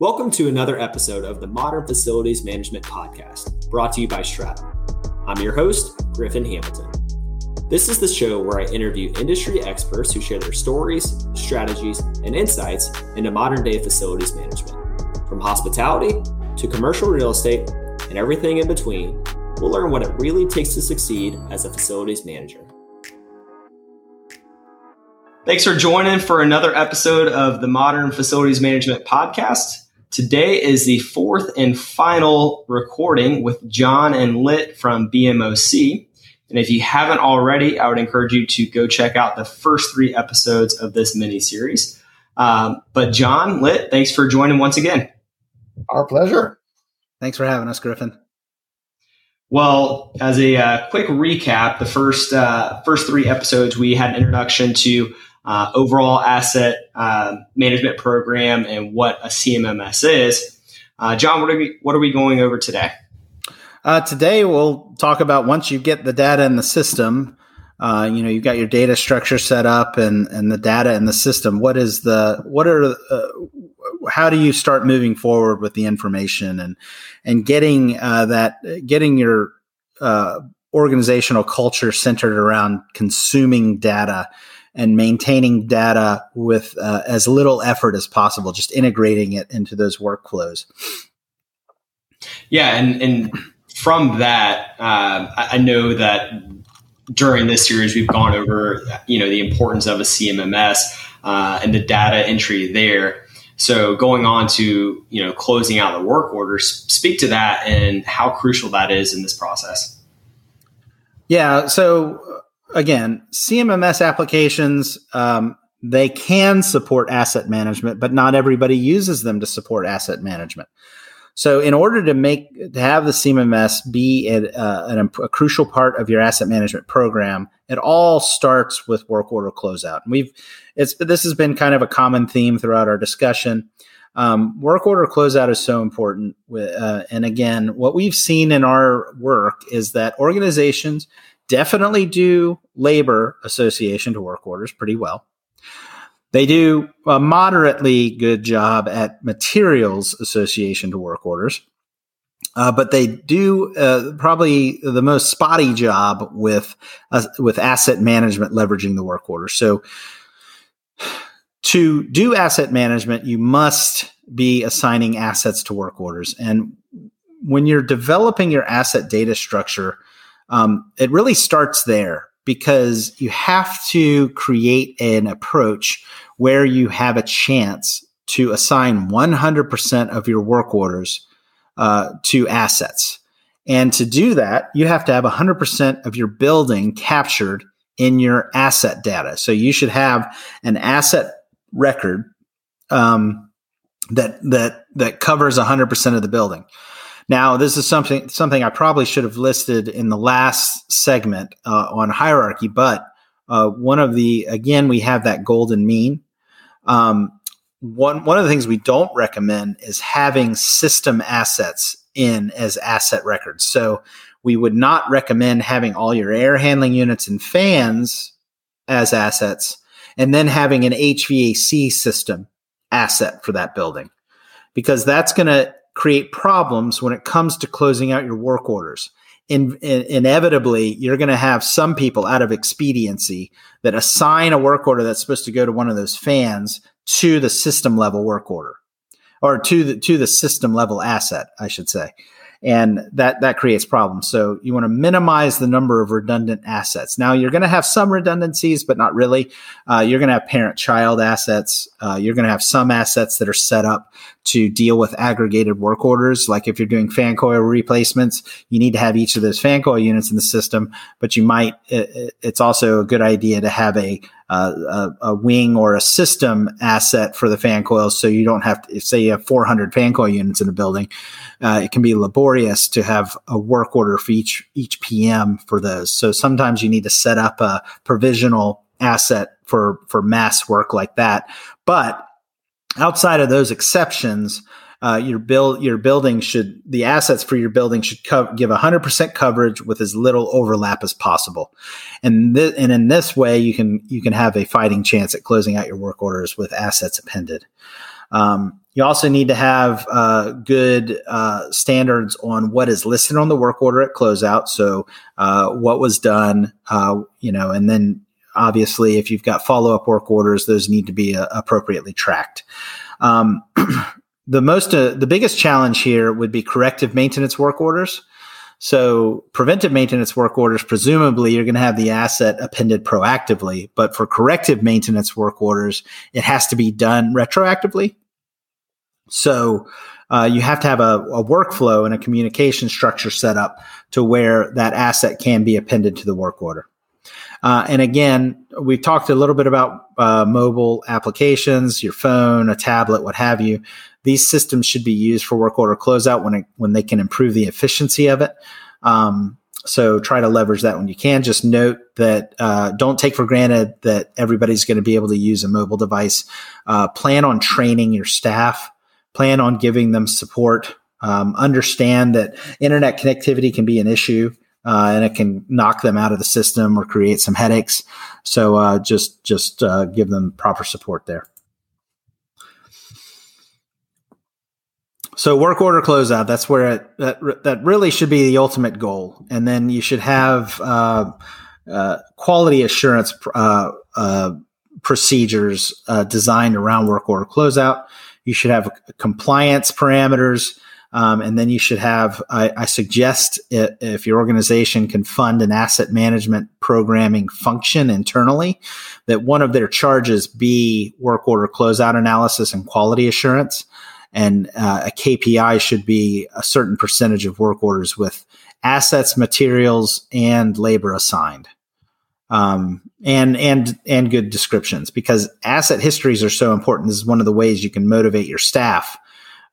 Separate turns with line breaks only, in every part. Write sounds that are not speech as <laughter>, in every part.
Welcome to another episode of the Modern Facilities Management Podcast, brought to you by Stratum. I'm your host, Griffin Hamilton. This is the show where I interview industry experts who share their stories, strategies, and insights into modern day facilities management. From hospitality to commercial real estate and everything in between, we'll learn what it really takes to succeed as a facilities manager. Thanks for joining for another episode of the Modern Facilities Management Podcast. Today is the fourth and final recording with Jon and Lit from BMOC. And if you haven't already, I would encourage you to go check out the first three episodes of this mini series. Um, but Jon, Lit, thanks for joining once again.
Our pleasure.
Thanks for having us, Griffin.
Well, as a uh, quick recap, the first uh, first three episodes we had an introduction to uh, overall asset uh, management program and what a CMMS is. Uh, Jon, what are we what are we going over today?
Uh, today we'll talk about once you get the data in the system. Uh, you know, you've got your data structure set up and and the data in the system. What is the what are uh, how do you start moving forward with the information and and getting that getting your organizational culture centered around consuming data and maintaining data with uh, as little effort as possible, just integrating it into those workflows.
Yeah, and and from that, uh, I know that during this series we've gone over you know the importance of a CMMS uh, and the data entry there. So going on to you know closing out the work orders, speak to that and how crucial that is in this process.
Yeah, so again, CMMS applications, um, they can support asset management, but not everybody uses them to support asset management. So, in order to make to have the CMMS be a, uh, a, crucial part of your asset management program, it all starts with work order closeout. And we've it's this has been kind of a common theme throughout our discussion. Um, work order closeout is so important. Uh, and again, what we've seen in our work is that organizations definitely do labor association to work orders pretty well. They do a moderately good job at materials association to work orders, uh, but they do uh, probably the most spotty job with uh, with asset management leveraging the work order. So, to do asset management, you must be assigning assets to work orders, and when you're developing your asset data structure, um, it really starts there because you have to create an approach where you have a chance to assign 100% of your work orders uh, to assets. And to do that, you have to have 100% of your building captured in your asset data. So you should have an asset record um, that that that covers 100% of the building. Now, this is something something I probably should have listed in the last segment uh, on hierarchy, but uh, one of the again we have that golden mean. Um, one one of the things we don't recommend is having system assets in as asset records. So we would not recommend having all your air handling units and fans as assets, and then having an HVAC system asset for that building, because that's going to create problems when it comes to closing out your work orders. In, in, inevitably, you're going to have some people out of expediency that assign a work order that's supposed to go to one of those fans to the system level work order or to the to the system level asset, I should say and that that creates problems. So you want to minimize the number of redundant assets. Now you're going to have some redundancies, but not really. Uh, you're going to have parent-child assets. Uh, you're going to have some assets that are set up to deal with aggregated work orders. Like if you're doing fan coil replacements, you need to have each of those fan coil units in the system. But you might. It, it's also a good idea to have a uh, a, a, wing or a system asset for the fan coils. So you don't have to say you have 400 fan coil units in a building. Uh, it can be laborious to have a work order for each each PM for those. So sometimes you need to set up a provisional asset for for mass work like that. But outside of those exceptions, uh, your build your building should the assets for your building should co- give 100% coverage with as little overlap as possible and th- and in this way you can you can have a fighting chance at closing out your work orders with assets appended Um, you also need to have uh, good uh, standards on what is listed on the work order at closeout. So, uh, what was done, uh, you know, and then obviously, if you've got follow up work orders, those need to be uh, appropriately tracked. Um, <clears throat> the most, uh, the biggest challenge here would be corrective maintenance work orders. So preventive maintenance work orders, presumably you're going to have the asset appended proactively, but for corrective maintenance work orders, it has to be done retroactively. So uh, you have to have a, a, workflow and a communication structure set up to where that asset can be appended to the work order. Uh, and again, we've talked a little bit about uh, mobile applications, your phone, a tablet, what have you. These systems should be used for work order closeout when it, when they can improve the efficiency of it. Um, so try to leverage that when you can. Just note that uh, don't take for granted that everybody's going to be able to use a mobile device. Uh, plan on training your staff. Plan on giving them support. Um, understand that internet connectivity can be an issue uh, and it can knock them out of the system or create some headaches. So uh, just just uh, give them proper support there. So work order closeout. That's where it, that that really should be the ultimate goal, and then you should have uh, uh, quality assurance uh, procedures designed around work order closeout. You should have compliance parameters um, and then you should have, I, I suggest it, if your organization can fund an asset management programming function internally, that one of their charges be work order closeout analysis and quality assurance. And uh, a KPI should be a certain percentage of work orders with assets, materials, and labor assigned. Um, and and and good descriptions because asset histories are so important. This is one of the ways you can motivate your staff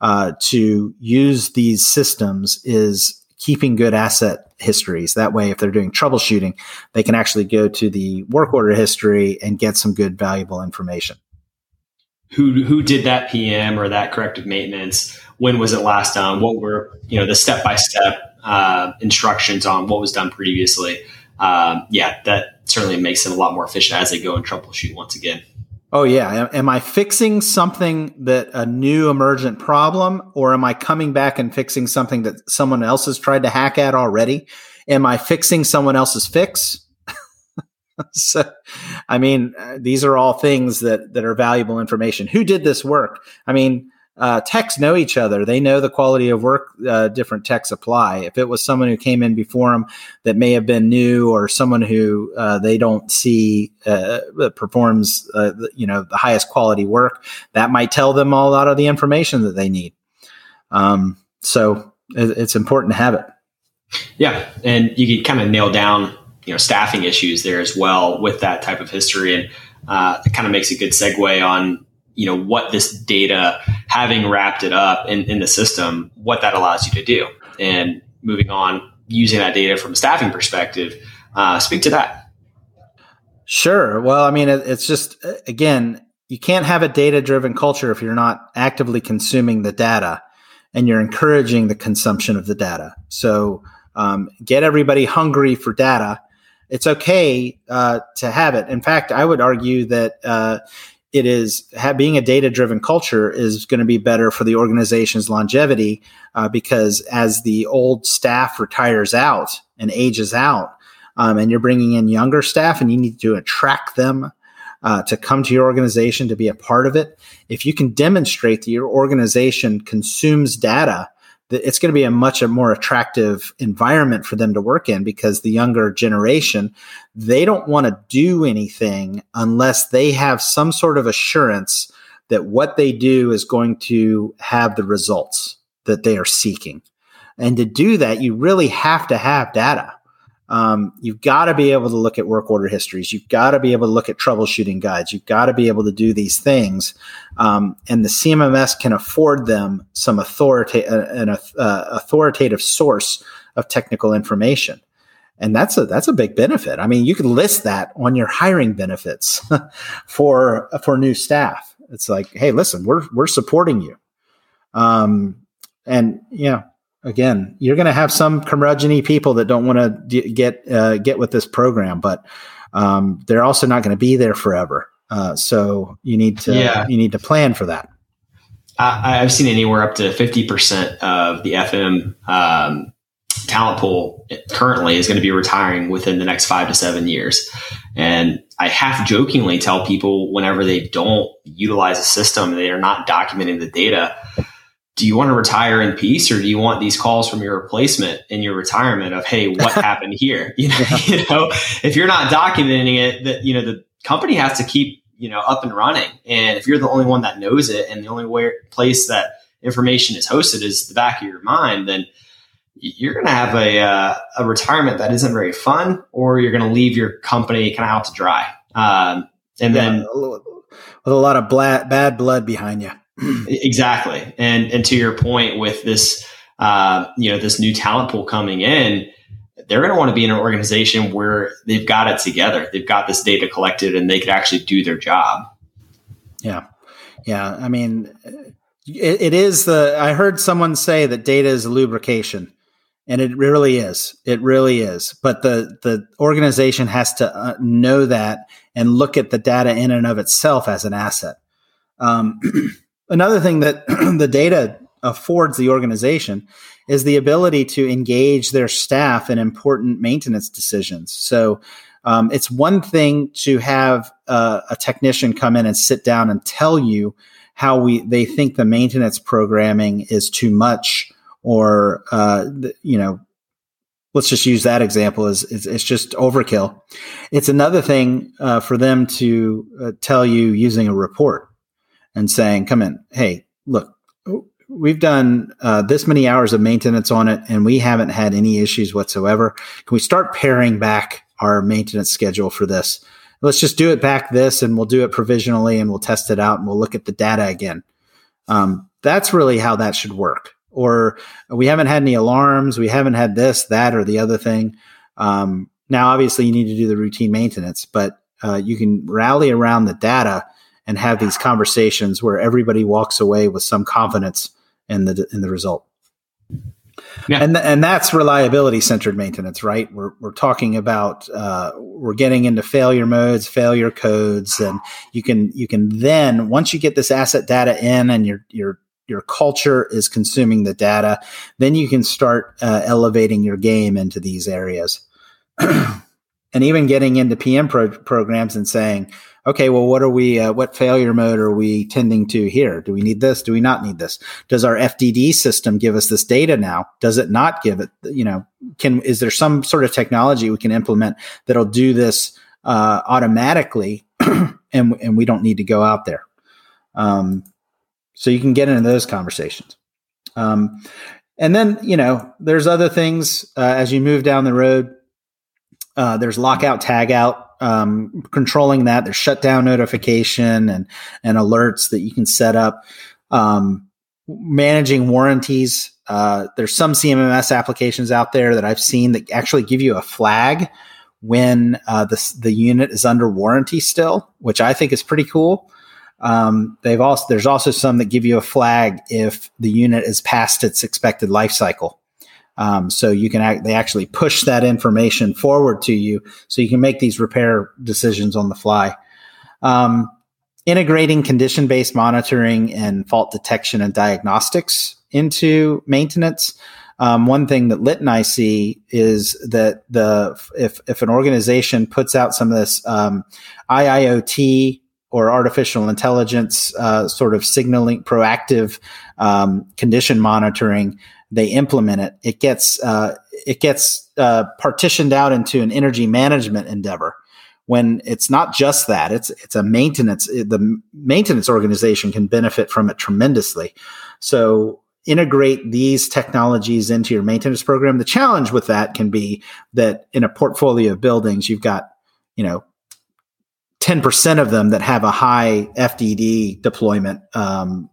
uh, to use these systems is keeping good asset histories. That way, if they're doing troubleshooting, they can actually go to the work order history and get some good, valuable information.
Who who did that PM or that corrective maintenance? When was it last done? What were you know the step by step instructions on what was done previously? Um, yeah, that certainly makes it a lot more efficient as they go and troubleshoot once again.
Oh yeah. Am I fixing something that a new emergent problem or am I coming back and fixing something that someone else has tried to hack at already? Am I fixing someone else's fix? <laughs> so, I mean, uh, these are all things that, that are valuable information. Who did this work? I mean, uh, techs know each other. They know the quality of work uh, different techs apply. If it was someone who came in before them that may have been new, or someone who uh, they don't see uh, performs, uh, you know, the highest quality work, that might tell them a lot of the information that they need. Um, so it, it's important to have it.
Yeah, and you can kind of nail down, you know, staffing issues there as well with that type of history, and uh, it kind of makes a good segue on you know what this data having wrapped it up in, in the system what that allows you to do. And moving on using that data from a staffing perspective uh, speak to that.
Sure. Well i mean it, it's just again you can't have a data driven culture if you're not actively consuming the data and you're encouraging the consumption of the data. So um, get everybody hungry for data. It's okay uh, to have it. In fact i would argue that uh, it is being a data driven culture is going to be better for the organization's longevity uh, because as the old staff retires out and ages out um, and you're bringing in younger staff and you need to attract them uh, to come to your organization to be a part of it if you can demonstrate that your organization consumes data it's going to be a much more attractive environment for them to work in because the younger generation they don't want to do anything unless they have some sort of assurance that what they do is going to have the results that they are seeking. And to do that you really have to have data um, you've got to be able to look at work order histories. You've got to be able to look at troubleshooting guides. You've got to be able to do these things. Um, and the CMMS can afford them some authorita- uh, an uh, authoritative source of technical information. And that's a that's a big benefit. I mean, you can list that on your hiring benefits <laughs> for for new staff. It's like, hey, listen, we're we're supporting you. Um, and you know, again, you're going to have some curmudgeony people that don't want to d- get uh, get with this program, but um, they're also not going to be there forever. Uh, so you need to yeah. you need to plan for that.
I, have seen anywhere up to 50% of the FM um, talent pool currently is going to be retiring within the next five to seven years. And I half jokingly tell people whenever they don't utilize a system, they are not documenting the data. Do you want to retire in peace or do you want these calls from your replacement in your retirement of, Hey, what <laughs> happened here? <laughs> You know, you know, if you're not documenting it, that, you know, the company has to keep, you know, up and running. And if you're the only one that knows it and the only way, place that information is hosted is the back of your mind, then you're going to have a, uh, a retirement that isn't very fun, or you're going to leave your company kind of out to dry. Um, and yeah, then
with a lot of bla- bad blood behind you. <clears throat>
exactly. And, and to your point with this, uh, you know, this new talent pool coming in, they're going to want to be in an organization where they've got it together. They've got this data collected and they could actually do their job.
Yeah. Yeah. I mean, it, it is the, I heard someone say that data is a lubrication and it really is it really is but the the organization has to uh, know that and look at the data in and of itself as an asset um, <clears throat> another thing that <clears throat> the data affords the organization is the ability to engage their staff in important maintenance decisions. So um, it's one thing to have uh, a technician come in and sit down and tell you how we they think the maintenance programming is too much or uh, you know let's just use that example it's, it's, just overkill. It's another thing uh, for them to uh, tell you using a report and saying come in. Hey look we've done uh, this many hours of maintenance on it and we haven't had any issues whatsoever. Can we start paring back our maintenance schedule for this? Let's just do it back this and we'll do it provisionally and we'll test it out and we'll look at the data again. Um, that's really how that should work. Or we haven't had any alarms. We haven't had this, that, or the other thing. Um, now, obviously, you need to do the routine maintenance, but uh, you can rally around the data and have these conversations where everybody walks away with some confidence in the in the result. Yeah. And and that's reliability centered maintenance, right? We're we're talking about uh, we're getting into failure modes, failure codes, and you can you can then once you get this asset data in and you're you're your culture is consuming the data, then you can start uh, elevating your game into these areas. <clears throat> and even getting into PM pro- programs and saying, okay, well, what are we, uh, what failure mode are we tending to here? Do we need this? Do we not need this? Does our FDD system give us this data now? Does it not give it? You know, can, is there some sort of technology we can implement that'll do this uh, automatically <clears throat> and, and we don't need to go out there? Um, so you can get into those conversations. Um, and then, you know, there's other things uh, as you move down the road. Uh, there's lockout, tagout, um, controlling that. There's shutdown notification and and alerts that you can set up. Um, managing warranties. Uh, there's some CMMS applications out there that I've seen that actually give you a flag when uh, the the unit is under warranty still, which I think is pretty cool. Um, they've also there's also some that give you a flag if the unit is past its expected life cycle. Um, so you can act, they actually push that information forward to you, so you can make these repair decisions on the fly. Um, integrating condition based monitoring and fault detection and diagnostics into maintenance. Um, one thing that Lit and I see is that the if if an organization puts out some of this um, IIoT or artificial intelligence uh, sort of signaling proactive um, condition monitoring they implement it it gets uh, it gets uh, partitioned out into an energy management endeavor. When it's not just that it's it's a maintenance the maintenance organization can benefit from it tremendously. So integrate these technologies into your maintenance program. The challenge with that can be that in a portfolio of buildings you've got you know 10% of them that have a high FDD deployment um,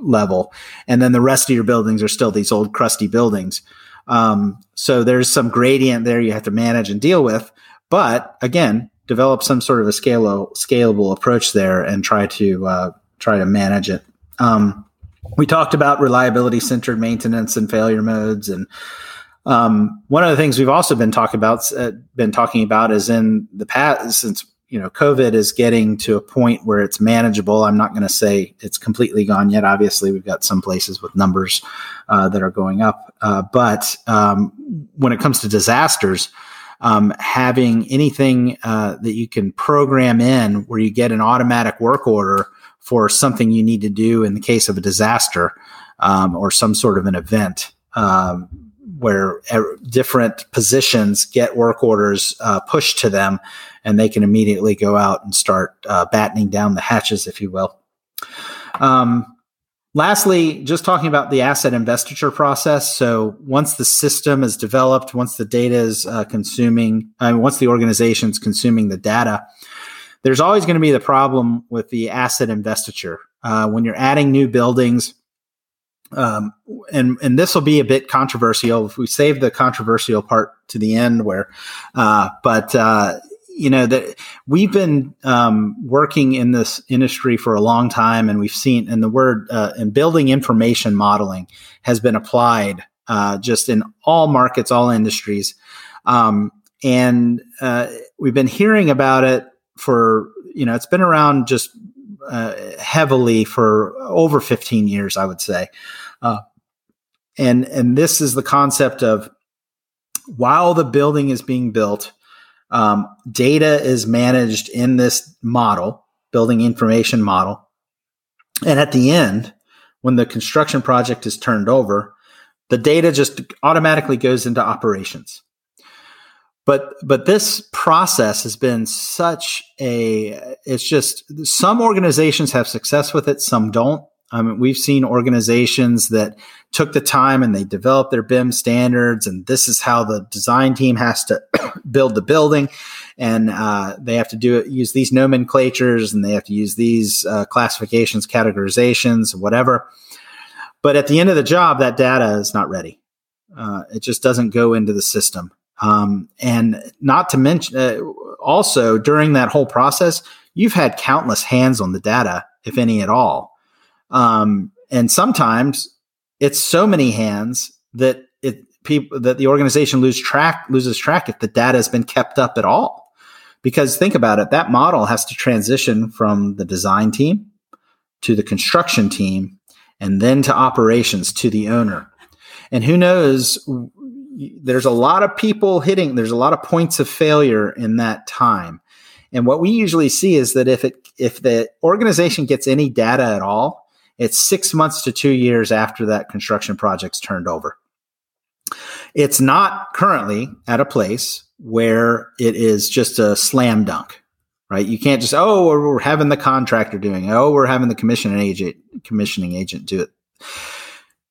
level. And then the rest of your buildings are still these old crusty buildings. Um, so there's some gradient there you have to manage and deal with. But again, develop some sort of a scalable, scalable approach there and try to uh, try to manage it. Um, we talked about reliability centered maintenance and failure modes and um, one of the things we've also been talking about uh, been talking about is in the past since you know, COVID is getting to a point where it's manageable. I'm not going to say it's completely gone yet. Obviously, we've got some places with numbers uh, that are going up. Uh, but um, when it comes to disasters, um, having anything uh, that you can program in where you get an automatic work order for something you need to do in the case of a disaster um, or some sort of an event um, where different positions get work orders uh, pushed to them and they can immediately go out and start uh, battening down the hatches, if you will. Um, lastly, just talking about the asset investiture process. So once the system is developed, once the data is uh, consuming, uh, once the organization is consuming the data, there's always going to be the problem with the asset investiture. Uh, when you're adding new buildings, um, and and this will be a bit controversial if we save the controversial part to the end where uh, but uh, you know that we've been um, working in this industry for a long time and we've seen and the word uh, and building information modeling has been applied uh, just in all markets all industries. Um, and uh, we've been hearing about it for you know it's been around just uh, heavily for over 15 years, I would say. Uh, and and this is the concept of while the building is being built, um, data is managed in this model, building information model, and at the end, when the construction project is turned over, the data just automatically goes into operations but but this process has been such a it's just some organizations have success with it some don't I mean, we've seen organizations that took the time and they developed their BIM standards, and this is how the design team has to <clears throat> build the building, and uh, they have to do it, use these nomenclatures, and they have to use these uh, classifications, categorizations, whatever. But at the end of the job, that data is not ready. Uh, it just doesn't go into the system. Um, and not to mention, uh, also during that whole process, you've had countless hands on the data, if any at all. Um, and sometimes it's so many hands that it people that the organization lose track loses track if the data has been kept up at all. Because think about it, that model has to transition from the design team to the construction team and then to operations to the owner. And who knows there's a lot of people hitting there's a lot of points of failure in that time. And what we usually see is that if it if the organization gets any data at all it's six months to two years after that construction project's turned over. It's not currently at a place where it is just a slam dunk right? You can't just oh we're having the contractor doing it. Oh we're having the commissioning agent commissioning agent do it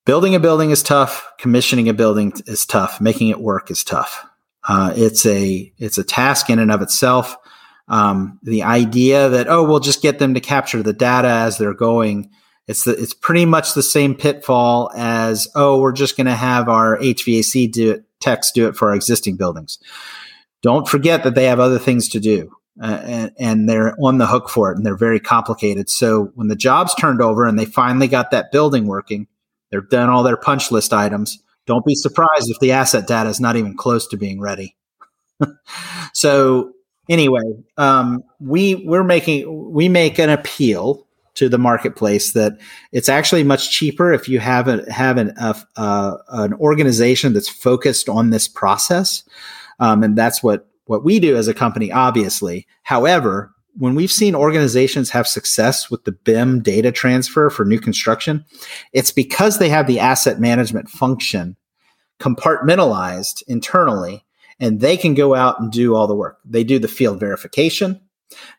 building a building is tough. Commissioning a building is tough. Making it work is tough. Uh, it's a it's a task in and of itself. Um, the idea that oh we'll just get them to capture the data as they're going it's the, it's pretty much the same pitfall as oh we're just going to have our HVAC do it techs do it for our existing buildings. Don't forget that they have other things to do. Uh, and, and, they're on the hook for it and they're very complicated. So when the job's turned over and they finally got that building working, They've done all their punch list items. Don't be surprised if the asset data is not even close to being ready. <laughs> so anyway, um, we we're making we make an appeal to the marketplace that it's actually much cheaper if you have a, have an a, an organization that's focused on this process, um, and that's what what we do as a company. Obviously, however, when we've seen organizations have success with the BIM data transfer for new construction, it's because they have the asset management function compartmentalized internally and they can go out and do all the work. They do the field verification.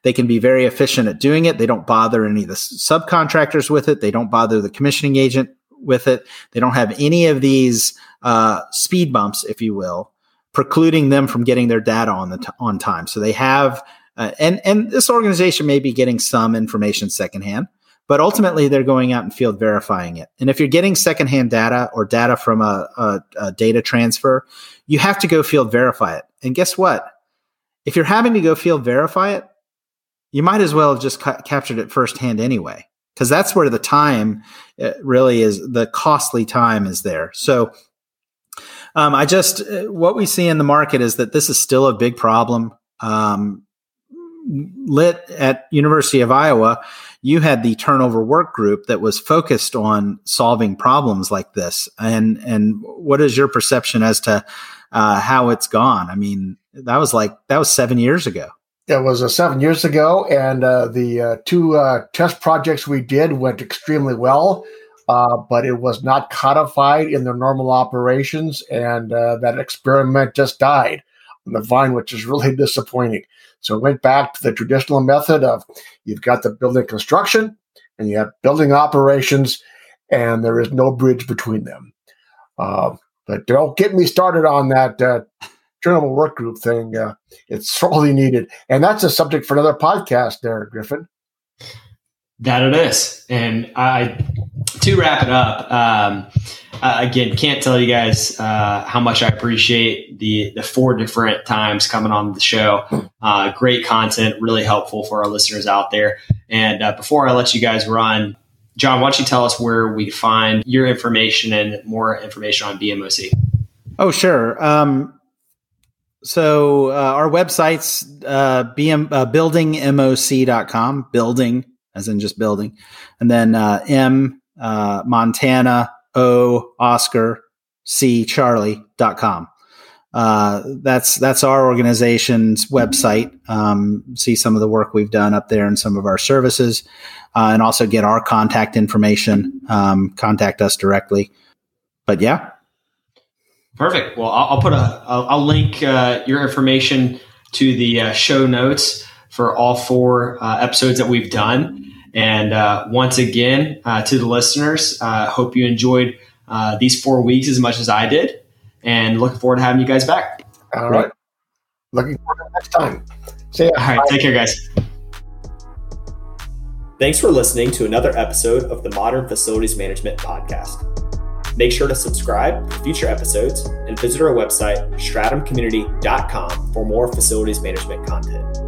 They can be very efficient at doing it. They don't bother any of the subcontractors with it. They don't bother the commissioning agent with it. They don't have any of these uh, speed bumps, if you will, precluding them from getting their data on the t- on time. So they have uh, and and this organization may be getting some information secondhand, but ultimately they're going out and field verifying it. And if you're getting secondhand data or data from a, a, a data transfer, you have to go field verify it. And guess what? If you're having to go field verify it, you might as well have just ca- captured it firsthand anyway, because that's where the time uh, really is. The costly time is there. So. Um, I just, uh, what we see in the market is that this is still a big problem. Um, lit at University of Iowa, you had the turnover work group that was focused on solving problems like this. And and what is your perception as to uh, how it's gone? I mean, that was like that was seven years ago.
It was uh, seven years ago, and uh, the uh, two uh, test projects we did went extremely well. Uh, but it was not codified in the normal operations, and that experiment just died the vine, which is really <laughs> disappointing. So it went back to the traditional method of you've got the building construction and you have building operations, and there is no bridge between them. Uh, but don't get me started on that uh, work group thing. Uh, it's <laughs> sorely needed. And that's a subject for another podcast there, Griffin.
That it is. And I, to wrap it up, um, uh, again, can't tell you guys uh, how much I appreciate the the four different times coming on the show. Uh, great content, really helpful for our listeners out there. And uh, before I let you guys run, Jon, why don't you tell us where we find your information and more information on BMOC?
Oh, sure. Um, so uh, our website's uh, BM, uh, buildingmoc.com, building as in just building, and then M Montana O Oscar C Charlie.com. Uh, that's that's our organization's website. Um, see some of the work we've done up there and some of our services, uh, and also get our contact information. Um, contact us directly. But yeah,
perfect. Well, I'll, I'll put a I'll, I'll link uh, your information to the uh, show notes for all four uh, episodes that we've done. And uh, once again, uh, to the listeners, uh, hope you enjoyed uh, these four weeks as much as I did, and looking forward to having you guys back.
All right. Looking forward to next time.
See ya. All right. Bye. Take care, guys. Thanks for listening to another episode of the Modern Facilities Management Podcast. Make sure to subscribe for future episodes and visit our website, stratumcommunity.com, for more facilities management content.